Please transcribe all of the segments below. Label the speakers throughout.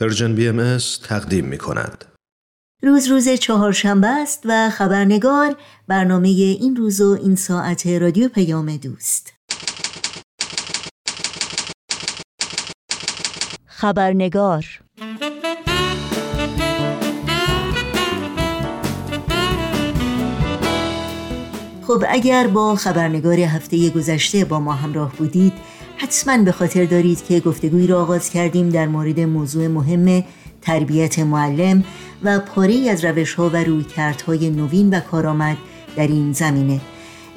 Speaker 1: پرژن بی ام تقدیم می کند.
Speaker 2: روز روز چهارشنبه است و خبرنگار برنامه این روز و این ساعت رادیو پیام دوست. خبرنگار خب اگر با خبرنگار هفته گذشته با ما همراه بودید حتما به خاطر دارید که گفتگویی را آغاز کردیم در مورد موضوع مهم تربیت معلم و پاره از روش ها و رویکردهای نوین و کارآمد در این زمینه.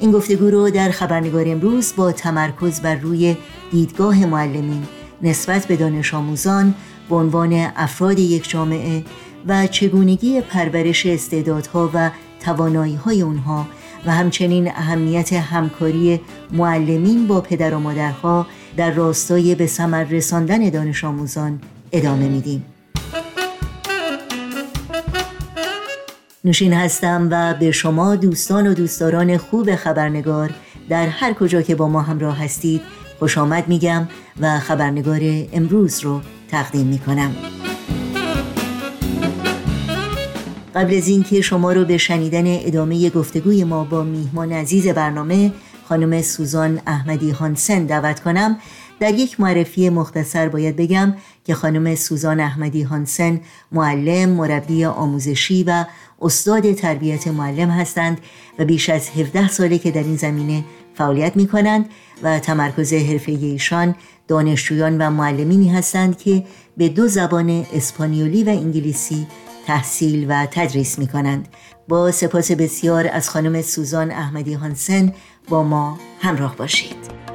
Speaker 2: این گفتگو رو در خبرنگار امروز با تمرکز بر روی دیدگاه معلمین نسبت به دانش آموزان به عنوان افراد یک جامعه و چگونگی پرورش استعدادها و توانایی های اونها و همچنین اهمیت همکاری معلمین با پدر و مادرها در راستای به ثمر رساندن دانش آموزان ادامه میدیم. نوشین هستم و به شما دوستان و دوستداران خوب خبرنگار در هر کجا که با ما همراه هستید خوش آمد میگم و خبرنگار امروز رو تقدیم می‌کنم. قبل از اینکه شما رو به شنیدن ادامه گفتگوی ما با میهمان عزیز برنامه خانم سوزان احمدی هانسن دعوت کنم. در یک معرفی مختصر باید بگم که خانم سوزان احمدی هانسن معلم، مربی آموزشی و استاد تربیت معلم هستند و بیش از 17 ساله که در این زمینه فعالیت می کنند و تمرکز حرفه ایشان دانشجویان و معلمینی هستند که به دو زبان اسپانیولی و انگلیسی تحصیل و تدریس می کنند با سپاس بسیار از خانم سوزان احمدی هانسن با ما همراه باشید.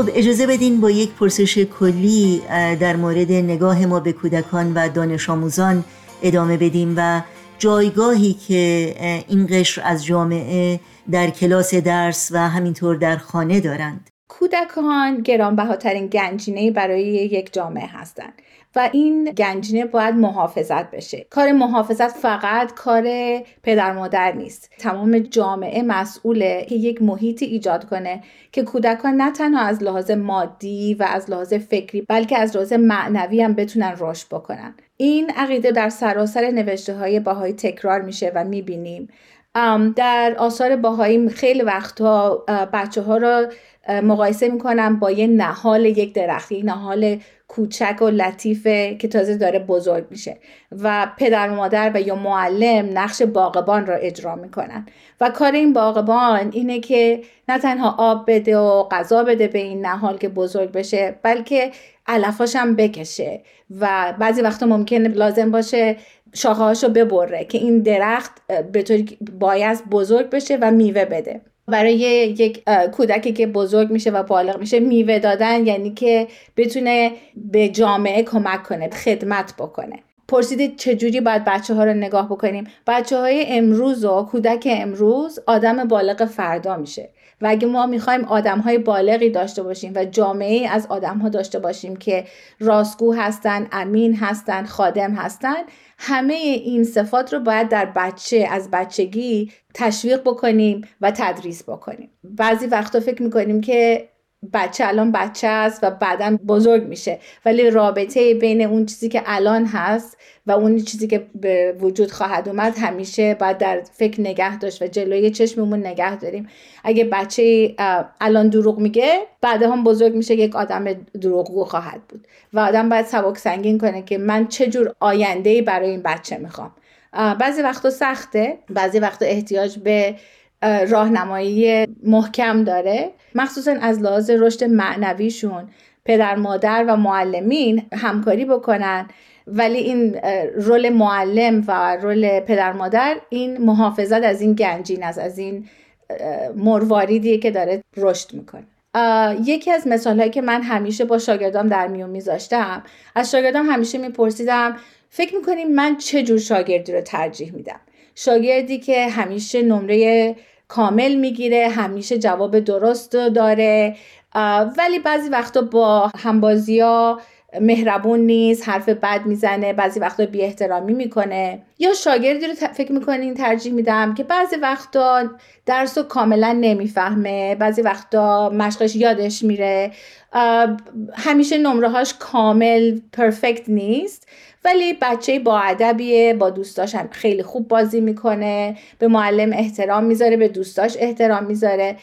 Speaker 2: خب اجازه بدین با یک پرسش کلی در مورد نگاه ما به کودکان و دانش آموزان ادامه بدیم و جایگاهی که این قشر از جامعه در کلاس درس و همینطور در خانه دارند.
Speaker 3: کودکان گرانبهاترین گنجینه برای یک جامعه هستند و این گنجینه باید محافظت بشه. کار محافظت فقط کار پدر مادر نیست. تمام جامعه مسئوله که یک محیطی ایجاد کنه که کودکان نه تنها از لحاظ مادی و از لحاظ فکری بلکه از لحاظ معنوی هم بتونن رشد بکنن. این عقیده در سراسر نوشته های باهایی تکرار میشه و می‌بینیم. در آثار باهایی خیلی وقتها بچه ها را مقایسه می‌کنم با یه نهال یک درخت یک نهال کوچک و لطیفه که تازه داره بزرگ میشه و پدر و مادر و یا معلم نقش باغبان را اجرا می‌کنن. و کار این باغبان اینه که نه تنها آب بده و غذا بده به این نهال که بزرگ بشه بلکه علفاش هم بکشه. و بعضی وقتا ممکنه لازم باشه شاخه ببره که این درخت به طوری باید بزرگ بشه و میوه بده. برای یک کودکی که بزرگ میشه و بالغ میشه میوه دادن یعنی که بتونه به جامعه کمک کنه خدمت بکنه. پرسیدید چجوری باید بچه ها رو نگاه بکنیم؟ بچه های امروز و کودک امروز آدم بالغ فردا میشه. و اگه ما می‌خوایم آدم های بالغی داشته باشیم و جامعه از آدم ها داشته باشیم که راستگو هستن امین هستن خادم هستن همه این صفات رو باید در بچه از بچگی تشویق بکنیم و تدریس بکنیم. بعضی وقتا فکر می‌کنیم که بچه الان بچه است و بعدا بزرگ میشه. ولی رابطه بین اون چیزی که الان هست و اون چیزی که به وجود خواهد اومد همیشه باید در فکر نگه داشت و جلوی چشممون نگه داریم. اگه بچه الان دروغ میگه بعد هم بزرگ میشه یک آدم دروغگو خواهد بود. و آدم باید سبک سنگین کنه که من چه جور آینده برای این بچه می‌خوام. بعضی وقتا سخته بعضی وقتا احتیاج به راهنمایی محکم داره مخصوصا از لحاظ رشد معنویشون پدر مادر و معلمین همکاری بکنن. ولی این رول معلم و رول پدر مادر این محافظت از این گنجین از از این مرواریدیه که داره رشد می‌کنه. یکی از مثال هایی که من همیشه با شاگردام در میون میذاشتم از شاگردام همیشه میپرسیدم فکر می‌کنیم من چه جور شاگردی رو ترجیح میدم؟ شاگردی که همیشه نمره کامل می‌گیره همیشه جواب درست داره ولی بعضی وقتا با همبازی ها مهربون نیست حرف بد می‌زنه بعضی وقتا بی احترامی می‌کنه. یا شاگردی رو فکر می‌کنین ترجیح میدم که بعضی وقتا درس رو کاملا نمی‌فهمه بعضی وقتا مشقش یادش میره. همیشه نمره هاش کامل پرفکت نیست. ولی بچه با ادبیه با دوستاش هم خیلی خوب بازی می‌کنه به معلم احترام می‌ذاره به دوستاش احترام می‌ذاره.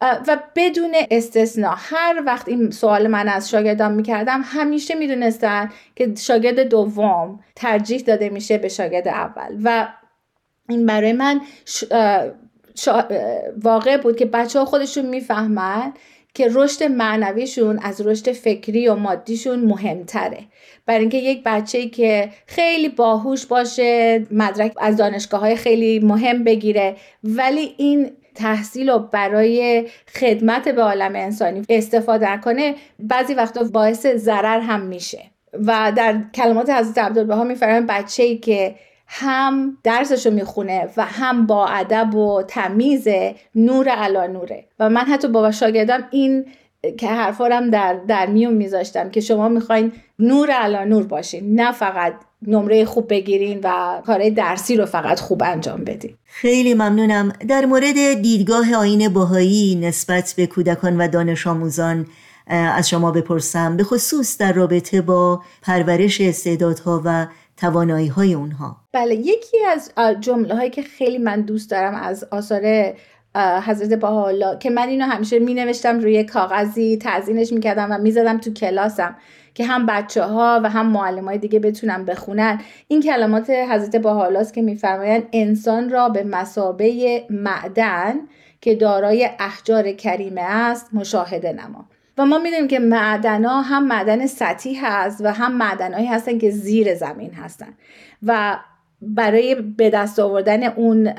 Speaker 3: و بدون استثنا هر وقت این سوال من از شاگردان می‌کردم همیشه می‌دونستن که شاگرد دوم ترجیح داده میشه به شاگرد اول. و این برای من واقع بود که بچه ها خودشون می‌فهمن که رشد معنویشون از رشد فکری و مادیشون مهمتره. برای اینکه یک بچه که خیلی باهوش باشه مدرک از دانشگاه های خیلی مهم بگیره ولی این تحصیل و برای خدمت به عالم انسانی استفاده کنه بعضی وقتا باعث ضرر هم میشه. و در کلمات حضرت عبدالبها میفرمایند بچه ای که هم درسشو می‌خونه و هم با ادب و تمیز نور علا نوره و من حتی با شاگردم این که حرفارم در, در میون میذاشتم که شما می‌خواین نور علا نور باشین نه فقط نمره خوب بگیرین و کارهای درسی رو فقط خوب انجام بدین.
Speaker 2: خیلی ممنونم. در مورد دیدگاه آین باهایی نسبت به کودکان و دانش آموزان از شما بپرسم. به خصوص در رابطه با پرورش استعدادها و توانایی های اونها.
Speaker 3: بله یکی از جمله هایی که خیلی من دوست دارم از آثار حضرت باحالا که من اینو همیشه می نوشتم روی کاغذی تعظینش می‌کردم و می‌زدم تو کلاسم که هم بچه ها و هم معلم های دیگه بتونن بخونن. این کلمات حضرت باحالاست که میفرمایند انسان را به مسابه معدن که دارای احجار کریمه است مشاهده نما. و ما می‌دونیم که معدنا هم معدن سطحی هست و هم معدنهایی هستن که زیر زمین هستن. و برای به دست آوردن اون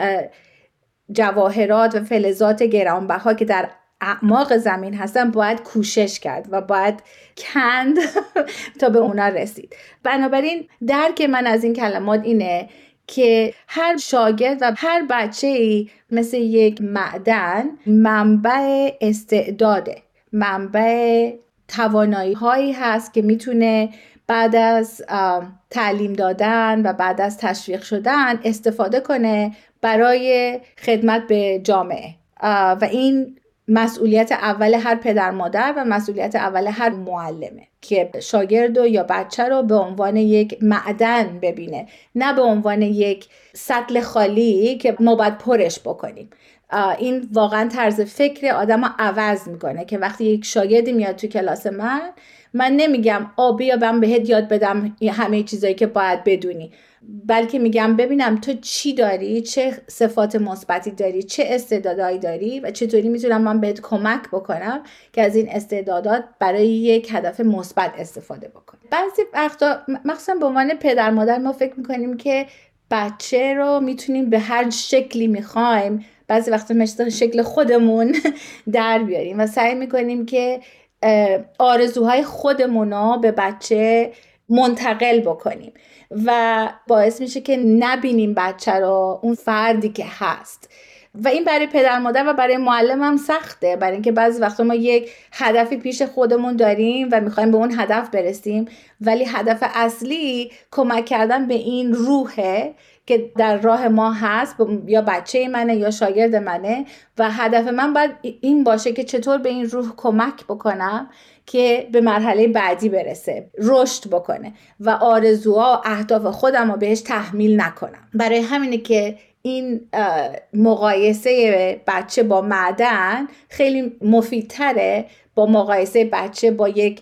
Speaker 3: جواهرات و فلزات گرانبها که در اعماق زمین هستن باید کوشش کرد و باید کند تا به اونا رسید. بنابراین درک من از این کلمات اینه که هر شاگرد و هر بچه ای مثل یک معدن منبع استعداده. منبع توانایی هایی هست که می‌تونه بعد از تعلیم دادن و بعد از تشویق شدن استفاده کنه برای خدمت به جامعه. و این مسئولیت اول هر پدر مادر و مسئولیت اول هر معلمه که شاگرد و یا بچه رو به عنوان یک معدن ببینه نه به عنوان یک سطل خالی که ما باید پرش بکنیم. این واقعا طرز فکر آدم رو عوض می‌کنه که وقتی یک شاگردی میاد تو کلاس من من نمیگم آبی یا من بهت یاد بدم همه چیزایی که باید بدونی. بلکه میگم ببینم تو چی داری؟ چه صفات مثبتی داری؟ چه استعدادهایی داری؟ و چطوری می‌تونم من بهت کمک بکنم که از این استعدادات برای یک هدف مثبت استفاده بکنی بعضی وقتا مخصوصا به عنوان پدر مادر ما فکر می‌کنیم که بچه رو می‌تونیم به هر شکلی می‌خوایم بعضی وقتا مثل شکل خودمون در بیاریم و سعی می‌کنیم که آرزوهای خودمون رو به بچه منتقل بکنیم و باعث میشه که نبینیم بچه رو اون فردی که هست. و این برای پدر مادر و برای معلم هم سخته برای اینکه بعضی وقتا ما یک هدفی پیش خودمون داریم و می‌خوایم به اون هدف برسیم ولی هدف اصلی کمک کردن به این روحه که در راه ما هست یا بچه منه یا شاگرد منه. و هدف من باید این باشه که چطور به این روح کمک بکنم که به مرحله بعدی برسه رشد بکنه. و آرزوها و اهداف خودم رو بهش تحمیل نکنم. برای همینه که این مقایسه بچه با معدن خیلی مفیدتره با مقایسه بچه با یک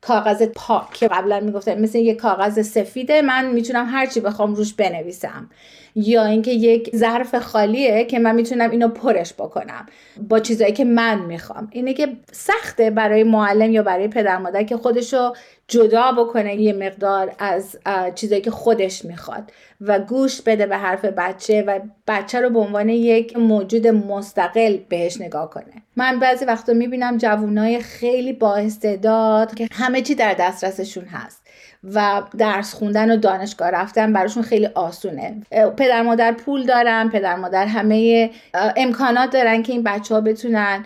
Speaker 3: کاغذ پاک که قبلا می‌گفتم مثل یک کاغذ سفیده من می‌تونم هرچی بخوام روش بنویسم. یا اینکه یک ظرف خالیه که من می‌تونم اینو پرش بکنم با چیزایی که من می‌خوام. اینه که سخته برای معلم یا برای پدر مادر که خودشو جدا بکنه یه مقدار از چیزایی که خودش می‌خواد و گوش بده به حرف بچه و بچه رو به عنوان یک موجود مستقل بهش نگاه کنه. من بعضی وقتا می‌بینم جوانای خیلی با استعداد که همه چی در دسترسشون هست. و درس خوندن و دانشگاه رفتن براشون خیلی آسونه. پدر مادر پول دارن پدر مادر همه امکانات دارن که این بچه ها بتونن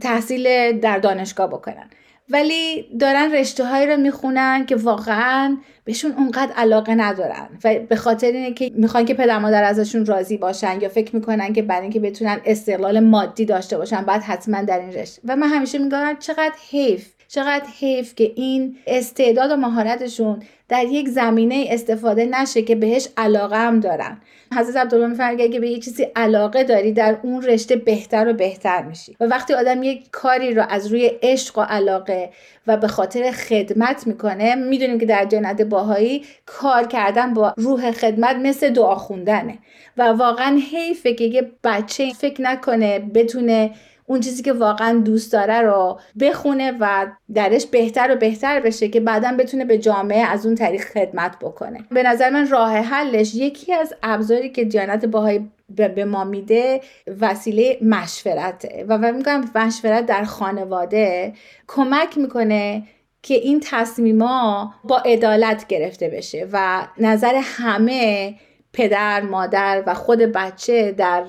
Speaker 3: تحصیل در دانشگاه بکنن. ولی دارن رشته هایی رو می‌خونن که واقعا بهشون اونقدر علاقه ندارن و به خاطر اینه که می‌خوان که پدر مادر ازشون راضی باشن یا فکر می‌کنن که برای اینکه بتونن استقلال مادی داشته باشن بعد حتما در این رشته. و من همیشه میگم چقدر حیف چقدر حیف که این استعداد و مهارتشون در یک زمینه استفاده نشه که بهش علاقه هم دارن. حضرت عبدالله میفرمایند اگه به یه چیزی علاقه داری در اون رشته بهتر و بهتر میشی. و وقتی آدم یک کاری رو از روی عشق و علاقه و به خاطر خدمت می‌کنه می‌دونیم که در جنت باهایی کار کردن با روح خدمت مثل دعا خوندنه. و واقعا حیفه که یه بچه فکر نکنه بتونه اون چیزی که واقعا دوست داره رو بخونه و درش بهتر و بهتر بشه که بعدا بتونه به جامعه از اون طریق خدمت بکنه. به نظر من راه حلش یکی از ابزاری که دیانت باهای به ما میده وسیله مشورته و من میگم مشورت در خانواده کمک می‌کنه که این تصمیما با عدالت گرفته بشه و نظر همه پدر مادر و خود بچه در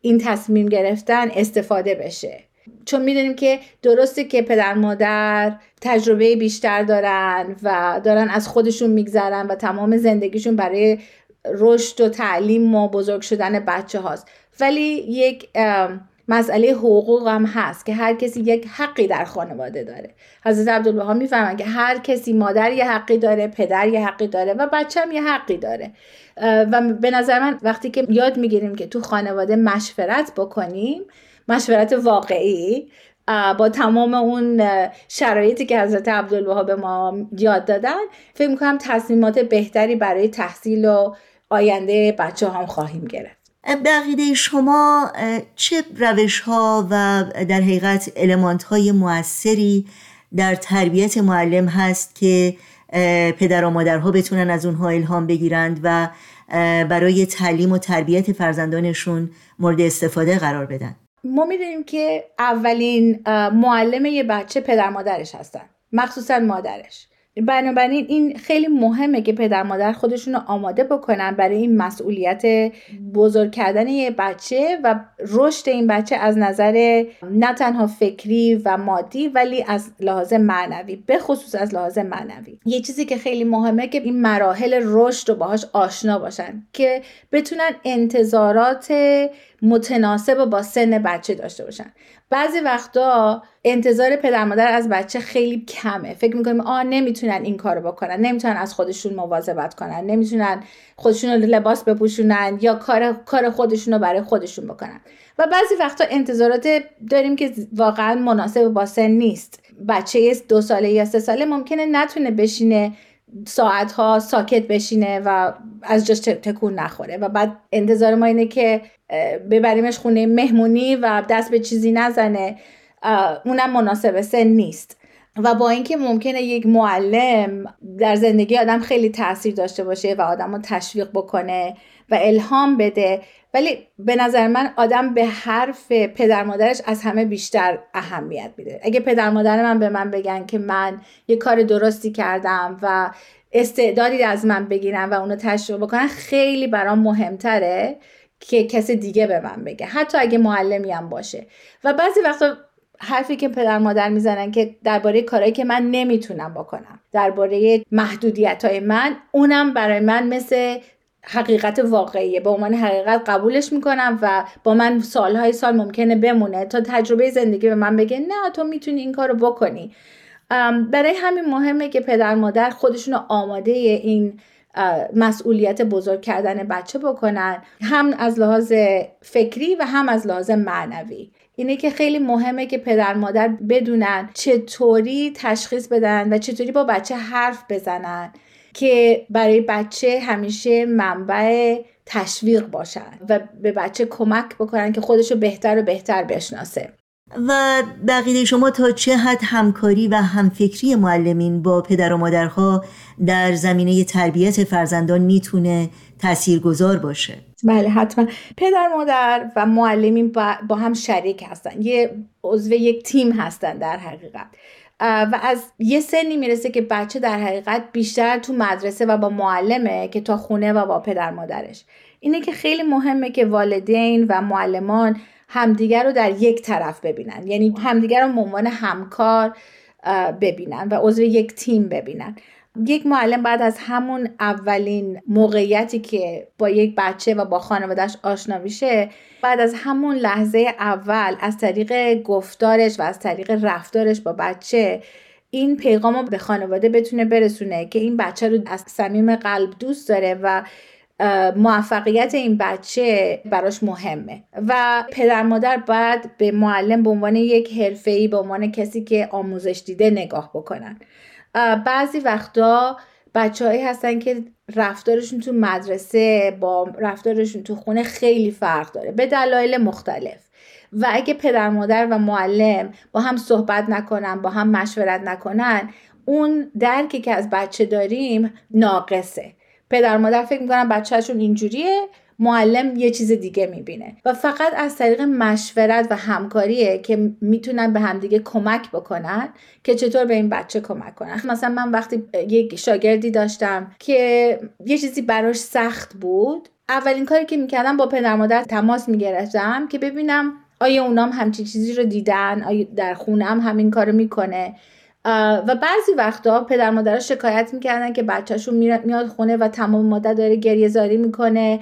Speaker 3: این تصمیم گرفتن استفاده بشه. چون می‌دونیم که درسته که پدر مادر تجربه بیشتر دارن و دارن از خودشون میگذرن و تمام زندگیشون برای رشد و تعلیم و بزرگ شدن بچه هاست ولی یک مسئله حقوق هم هست که هر کسی یک حقی در خانواده داره. حضرت عبدالبها می‌فهمن که هر کسی مادر یه حقی داره پدر یه حقی داره و بچه هم یه حقی داره. و به نظر من وقتی که یاد می‌گیریم که تو خانواده مشورت بکنیم مشورت واقعی با تمام اون شرایطی که حضرت عبدالبها به ما یاد دادن فکر می‌کنم تصمیمات بهتری برای تحصیل و آینده بچه هم خواهیم گرفت.
Speaker 2: به شما چه روش ها و در حقیقت المانت های موثری در تربیت معلم هست که پدر و مادرها بتونن از اونها الهام بگیرند و برای تعلیم و تربیت فرزندانشون مورد استفاده قرار بدن؟
Speaker 3: ما می‌دونیم که اولین معلم یه بچه پدر مادرش هستن مخصوصا مادرش. بنابراین این خیلی مهمه که پدر مادر خودشون رو آماده بکنن برای این مسئولیت بزرگ کردن یه بچه و رشد این بچه از نظر نه تنها فکری و مادی ولی از لحاظ معنوی به خصوص از لحاظ معنوی. یه چیزی که خیلی مهمه که این مراحل رشد رو باهاش آشنا باشن که بتونن انتظارات متناسب با سن بچه داشته باشن. بعضی وقتا انتظار پدر مادر از بچه خیلی کمه. فکر می‌کنیم آ نمی‌تونن این کارو بکنن. نمی‌تونن از خودشون مواظبت کنن. نمی‌تونن خودشون رو لباس بپوشونن یا کار کار خودشون رو برای خودشون بکنن. و بعضی وقتا انتظارات داریم که واقعا مناسب با سن نیست. بچه دو ساله یا سه ساله ممکنه نتونه بشینه ساعت ها ساکت بشینه و از جاش تکون نخوره. و بعد انتظار ما اینه که ببریمش خونه مهمونی و دست به چیزی نزنه. اونم مناسب سن نیست. و با اینکه ممکنه یک معلم در زندگی آدم خیلی تاثیر داشته باشه و آدم رو تشویق بکنه و الهام بده ولی به نظر من آدم به حرف پدر مادرش از همه بیشتر اهمیت میده. اگه پدر مادر من به من بگن که من یه کار درستی کردم و استعدادی از من بگیرن و اونو تشویق بکنن خیلی برام مهمتره که کسی دیگه به من بگه. حتی اگه معلمی هم باشه. و بعضی وقتا حرفی که پدر مادر می‌زنن که درباره کارهایی که من نمی‌تونم بکنم درباره محدودیت های من اونم برای من مثل حقیقت واقعیه. به عنوان حقیقت قبولش می‌کنم و با من سالهای سال ممکنه بمونه تا تجربه زندگی به من بگه نه تو می‌تونی این کارو بکنی. برای همین مهمه که پدر مادر خودشون آماده این مسئولیت بزرگ کردن بچه بکنن هم از لحاظ فکری و هم از لحاظ معنوی. اینه که خیلی مهمه که پدر مادر بدونن چطوری تشخیص بدن و چطوری با بچه حرف بزنن که برای بچه همیشه منبع تشویق باشن و به بچه کمک بکنن که خودشو بهتر و بهتر بشناسه.
Speaker 2: و بقیه شما تا چه حد همکاری و همفکری معلمین با پدر و مادرها در زمینه تربیت فرزندان می‌تونه تاثیرگذار باشه؟
Speaker 3: بله حتما. پدر مادر و معلمین با هم شریک هستن. یه عضو یک تیم هستن در حقیقت. و از یه سنی می‌رسه که بچه در حقیقت بیشتر تو مدرسه و با معلمه که تا خونه و با پدر مادرش. اینه که خیلی مهمه که والدین و معلمان همدیگر رو در یک طرف ببینن. یعنی همدیگر رو به عنوان همکار ببینن و عضو یک تیم ببینن. یک معلم بعد از همون اولین موقعیتی که با یک بچه و با خانوادهش آشنا میشه بعد از همون لحظه اول از طریق گفتارش و از طریق رفتارش با بچه این پیغام رو به خانواده بتونه برسونه که این بچه رو از صمیم قلب دوست داره و موفقیت این بچه براش مهمه. و پدر مادر باید به معلم به عنوان یک حرفه‌ای به عنوان کسی که آموزش دیده نگاه بکنن. بعضی وقتا بچههایی هستن که رفتارشون تو مدرسه با رفتارشون تو خونه خیلی فرق داره به دلایل مختلف. و اگه پدر مادر و معلم با هم صحبت نکنن با هم مشورت نکنن اون درکی که از بچه داریم ناقصه. پدر مادر فکر می‌کنن بچهشون اینجوریه معلم یه چیز دیگه می‌بینه. و فقط از طریق مشورت و همکاریه که می‌تونن به همدیگه کمک بکنن که چطور به این بچه کمک کنن. مثلا من وقتی یک شاگردی داشتم که یه چیزی براش سخت بود اولین کاری که می‌کردم با پدر مادر تماس می‌گرفتم که ببینم آیا اونام همچین چیزی رو دیدن آیا در خونه هم همین کارو می‌کنه. و بعضی وقتا پدر مادر شکایت می‌کردن که بچهشون میاد خونه و تمام مدت داره گریه زاری می‌کنه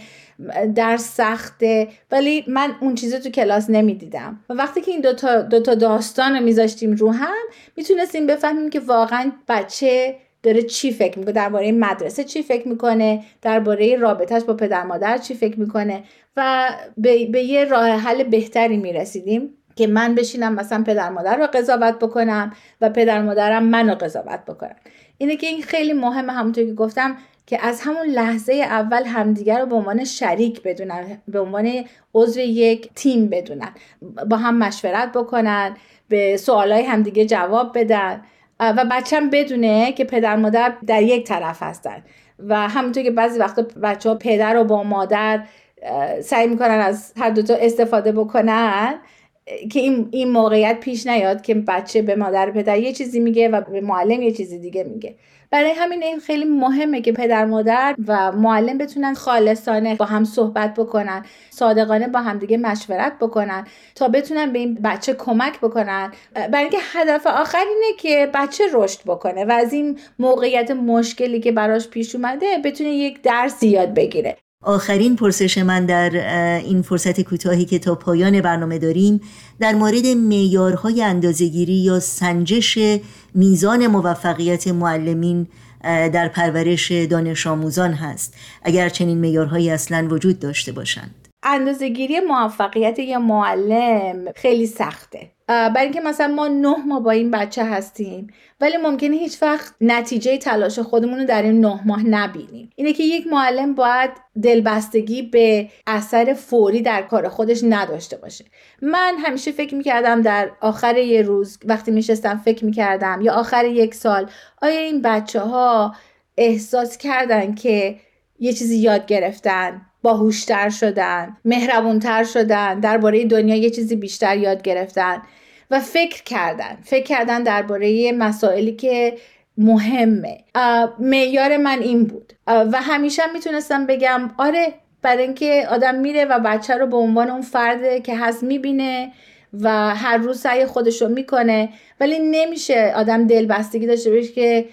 Speaker 3: در سخته. ولی من اون چیزی تو کلاس نمی‌دیدم. و وقتی که این دوتا, دوتا داستان رو میذاشتیم رو هم می‌تونستیم بفهمیم که واقعا بچه داره چی فکر می‌کنه درباره مدرسه چی فکر می‌کنه درباره رابطهش با پدر مادر چی فکر می‌کنه. و به, به یه راه حل بهتری می‌رسیدیم. که من بشینم مثلا پدر مادر رو قضاوت بکنم و پدر مادرم منو قضاوت بکنم اینه که این خیلی مهمه همونطور که گفتم که از همون لحظه اول همدیگر رو به عنوان شریک بدونن به عنوان عضو یک تیم بدونن. با هم مشورت بکنن به سوالای همدیگه جواب بدن و بچم بدونه که پدر مادر در یک طرف هستن. و همونطور که بعضی وقتا بچه ها پدر و با مادر سعی می‌کنن از هر دوتا استفاده بکنن که این, این موقعیت پیش نیاد که بچه به مادر پدر یه چیزی میگه و به معلم یه چیزی دیگه میگه. برای همین این خیلی مهمه که پدر مادر و معلم بتونن خالصانه با هم صحبت بکنن صادقانه با همدیگه مشورت بکنن تا بتونن به این بچه کمک بکنن. برای اینکه هدف آخر اینه که بچه رشد بکنه و از این موقعیت مشکلی که براش پیش اومده بتونه یک درس یاد بگیره.
Speaker 2: آخرین پرسش من در این فرصت کوتاهی که تا پایان برنامه داریم در مورد معیارهای اندازهگیری یا سنجش میزان موفقیت معلمین در پرورش دانش آموزان هست. اگر چنین معیارهایی اصلا وجود داشته باشند.
Speaker 3: اندازهگیری موفقیت یه معلم خیلی سخته. برای اینکه مثلا ما نه ماه با این بچه هستیم ولی ممکنه هیچ وقت نتیجه تلاش خودمون رو در این نه ماه نبینیم. اینه که یک معلم باید دلبستگی به اثر فوری در کار خودش نداشته باشه. من همیشه فکر می‌کردم در آخر یه روز وقتی میشستم فکر می‌کردم یا آخر یک سال آیا این بچه ها احساس کردن که یه چیزی یاد گرفتن باهوشتر شدن مهربونتر شدن درباره دنیا یه چیزی بیشتر یاد گرفتن و فکر کردن. فکر کردن درباره مسائلی که مهمه. معیار من این بود. و همیشه می‌تونستم بگم آره برای اینکه آدم میره و بچه رو به عنوان اون فرد که هست می‌بینه و هر روز سعی خودش رو می‌کنه ولی نمیشه آدم دل بستگی داشته باشه که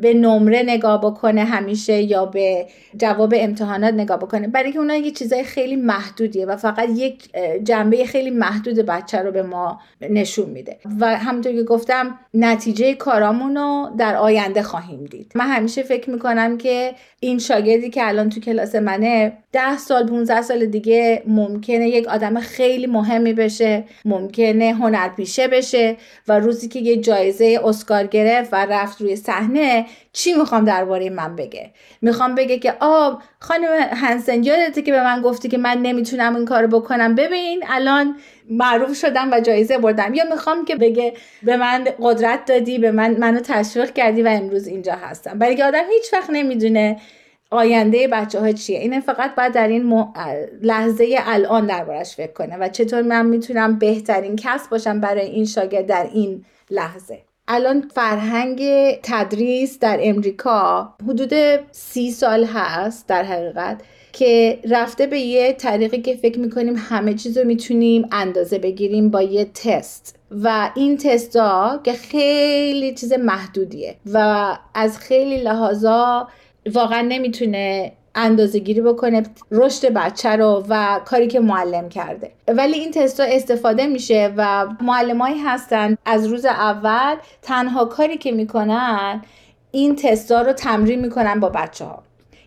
Speaker 3: به نمره نگاه بکنه همیشه یا به جواب امتحانات نگاه بکنه. برای که اونا یه چیزای خیلی محدودیه و فقط یک جنبه خیلی محدود بچه رو به ما نشون میده. و همونطور که گفتم نتیجه کارامون رو در آینده خواهیم دید. من همیشه فکر می‌کنم که این شاگردی که الان تو کلاس منه ده سال 15 سال دیگه ممکنه یک آدم خیلی مهمی بشه ممکنه هنرپیشه بشه و روزی که یه جایزه اسکار گرفت و رفت روی صحنه چی می‌خوام درباره من بگه؟ می‌خوام بگه که آب خانم هنسن یادته که به من گفتی که من نمی‌تونم این کارو بکنم. ببین الان معروف شدم و جایزه بردم. یا می‌خوام که بگه به من قدرت دادی به من منو تشویق کردی و امروز اینجا هستم. برای آدم هیچ وقت نمی‌دونه آینده بچه ها چیه. این فقط باید در این لحظه الان دربارش فکر کنه و چطور من می‌تونم بهترین کس باشم برای این شاگرد در این لحظه. الان فرهنگ تدریس در امریکا حدود سی سال هست در حقیقت که رفته به یه طریقی که فکر می‌کنیم همه چیز رو می‌تونیم اندازه بگیریم با یه تست. و این تستا که خیلی چیز محدودیه و از خیلی لحاظا واقعا نمی‌تونه اندازه گیری بکنه رشد بچه رو و کاری که معلم کرده. ولی این تستا استفاده میشه و معلمایی هستن از روز اول تنها کاری که می‌کنن این تستا رو تمرین می‌کنن با بچه ها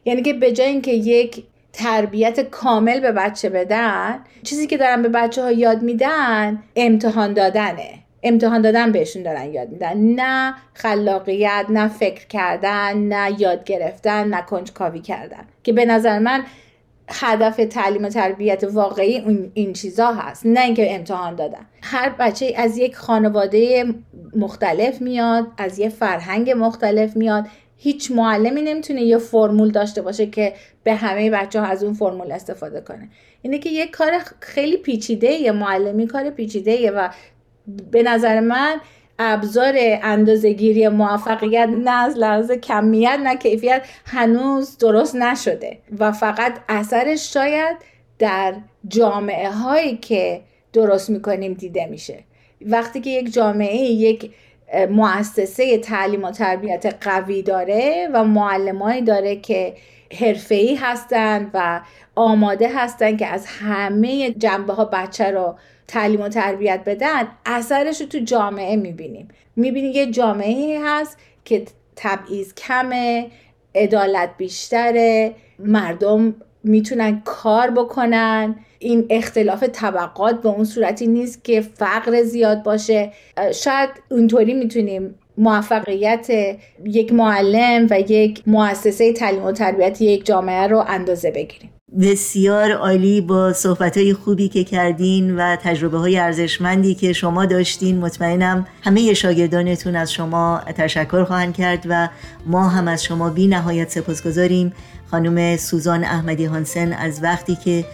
Speaker 3: یعنی که به جای اینکه یک تربیت کامل به بچه بدن چیزی که دارن به بچه ها یاد میدن امتحان دادنه. امتحان دادن بهشون دارن یاد میدن. نه خلاقیت نه فکر کردن نه یاد گرفتن نه کنجکاوی کردن. که به نظر من هدف تعلیم و تربیت واقعی این چیزا هست. نه اینکه امتحان دادن. هر بچه از یک خانواده مختلف میاد از یه فرهنگ مختلف میاد. هیچ معلمی نمی‌تونه یه فرمول داشته باشه که به همه بچه ها از اون فرمول استفاده کنه. اینه که یه کار خیلی پیچیده یه معلمی کار پیچیده و به نظر من ابزار اندازهگیری موفقیت نه از لحاظ کمیت نه کیفیت هنوز درست نشده و فقط اثرش شاید در جامعه هایی که درست می‌کنیم دیده میشه. وقتی که یک جامعه یک مؤسسه تعلیم و تربیت قوی داره و معلمایی داره که حرفه‌ای هستند و آماده هستند که از همه جنبه ها بچه رو تعلیم و تربیت بدن اثرش رو تو جامعه می‌بینیم. می‌بینیم یه جامعه هست که تبعیض کمه عدالت بیشتره مردم می‌تونن کار بکنن. این اختلاف طبقات به اون صورتی نیست که فقر زیاد باشه. شاید اونطوری می‌تونیم موفقیت یک معلم و یک مؤسسه تعلیم و تربیت یک جامعه رو اندازه بگیریم.
Speaker 2: بسیار عالی با صحبت های خوبی که کردین و تجربه های ارزشمندی که شما داشتین. مطمئنم همه شاگردانتون از شما تشکر خواهند کرد و ما هم از شما بی نهایت سپاسگزاریم خانم سوزان احمدی هانسن از وقتی که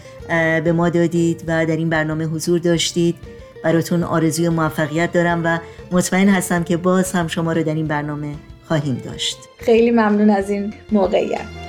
Speaker 2: به ما دادید و در این برنامه حضور داشتید براتون آرزوی موفقیت دارم و مطمئن هستم که باز هم شما رو در این برنامه خواهیم داشت.
Speaker 3: خیلی ممنون از این موقعیت.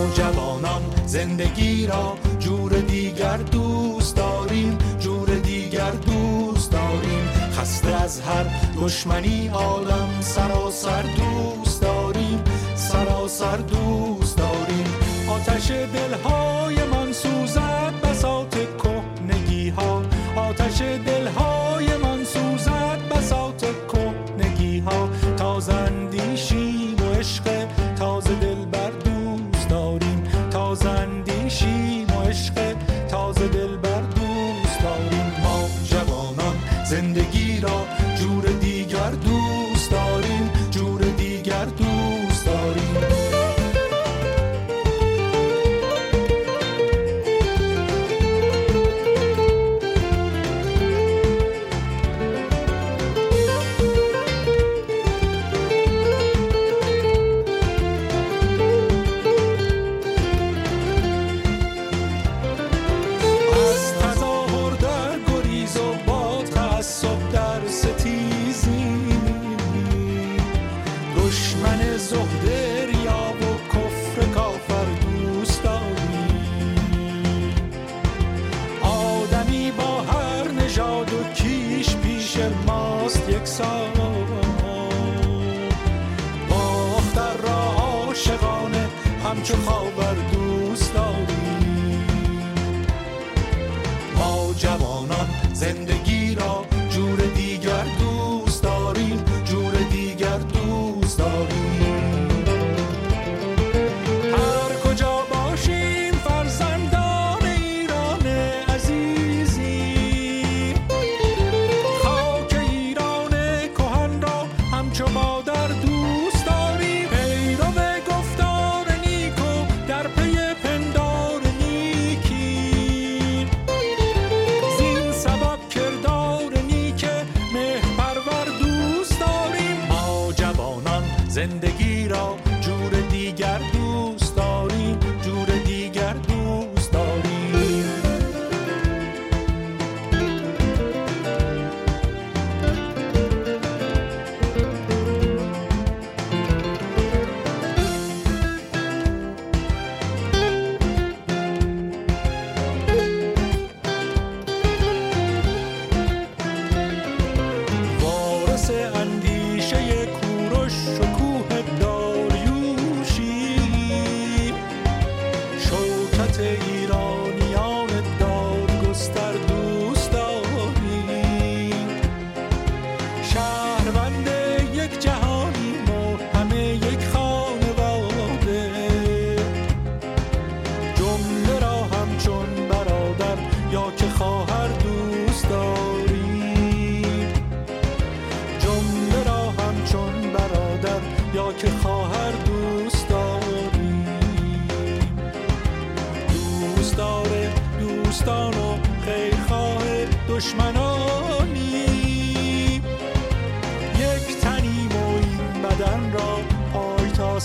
Speaker 4: ما جوانان زندگی را جور دیگر دوست داریم جور دیگر دوست داریم. خسته از هر دشمنی عالم سراسر دوست داریم سراسر دوست داریم. آتش دلهای من سوزد بساط کهنگی ها آتش دلهای من سوزد بساط کهنگی ها تازه اندیشیم و عشق تازه دل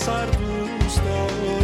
Speaker 4: passar dos teus